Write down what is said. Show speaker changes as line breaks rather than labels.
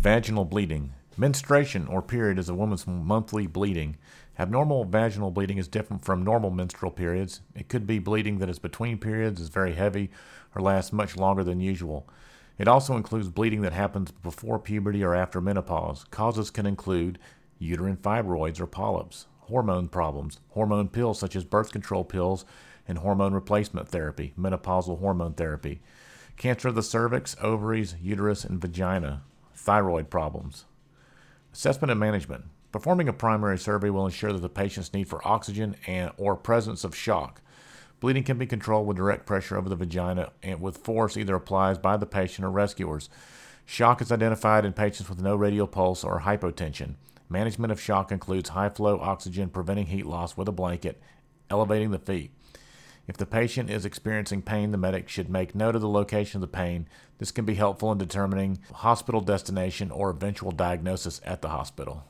Vaginal bleeding. Menstruation or period is a woman's monthly bleeding. Abnormal vaginal bleeding is different from normal menstrual periods. It could be bleeding that is between periods, is very heavy, or lasts much longer than usual. It also includes bleeding that happens before puberty or after menopause. Causes can include uterine fibroids or polyps, hormone problems, hormone pills such as birth control pills, and hormone replacement therapy, menopausal hormone therapy, cancer of the cervix, ovaries, uterus, and vagina, thyroid problems. Assessment and management. Performing a primary survey will ensure that the patient's need for oxygen and or presence of shock. Bleeding can be controlled with direct pressure over the vagina and with force either applied by the patient or rescuers. Shock is identified in patients with no radial pulse or hypotension. Management of shock includes high flow oxygen, preventing heat loss with a blanket, elevating the feet. If the patient is experiencing pain, the medic should make note of the location of the pain. This can be helpful in determining hospital destination or eventual diagnosis at the hospital.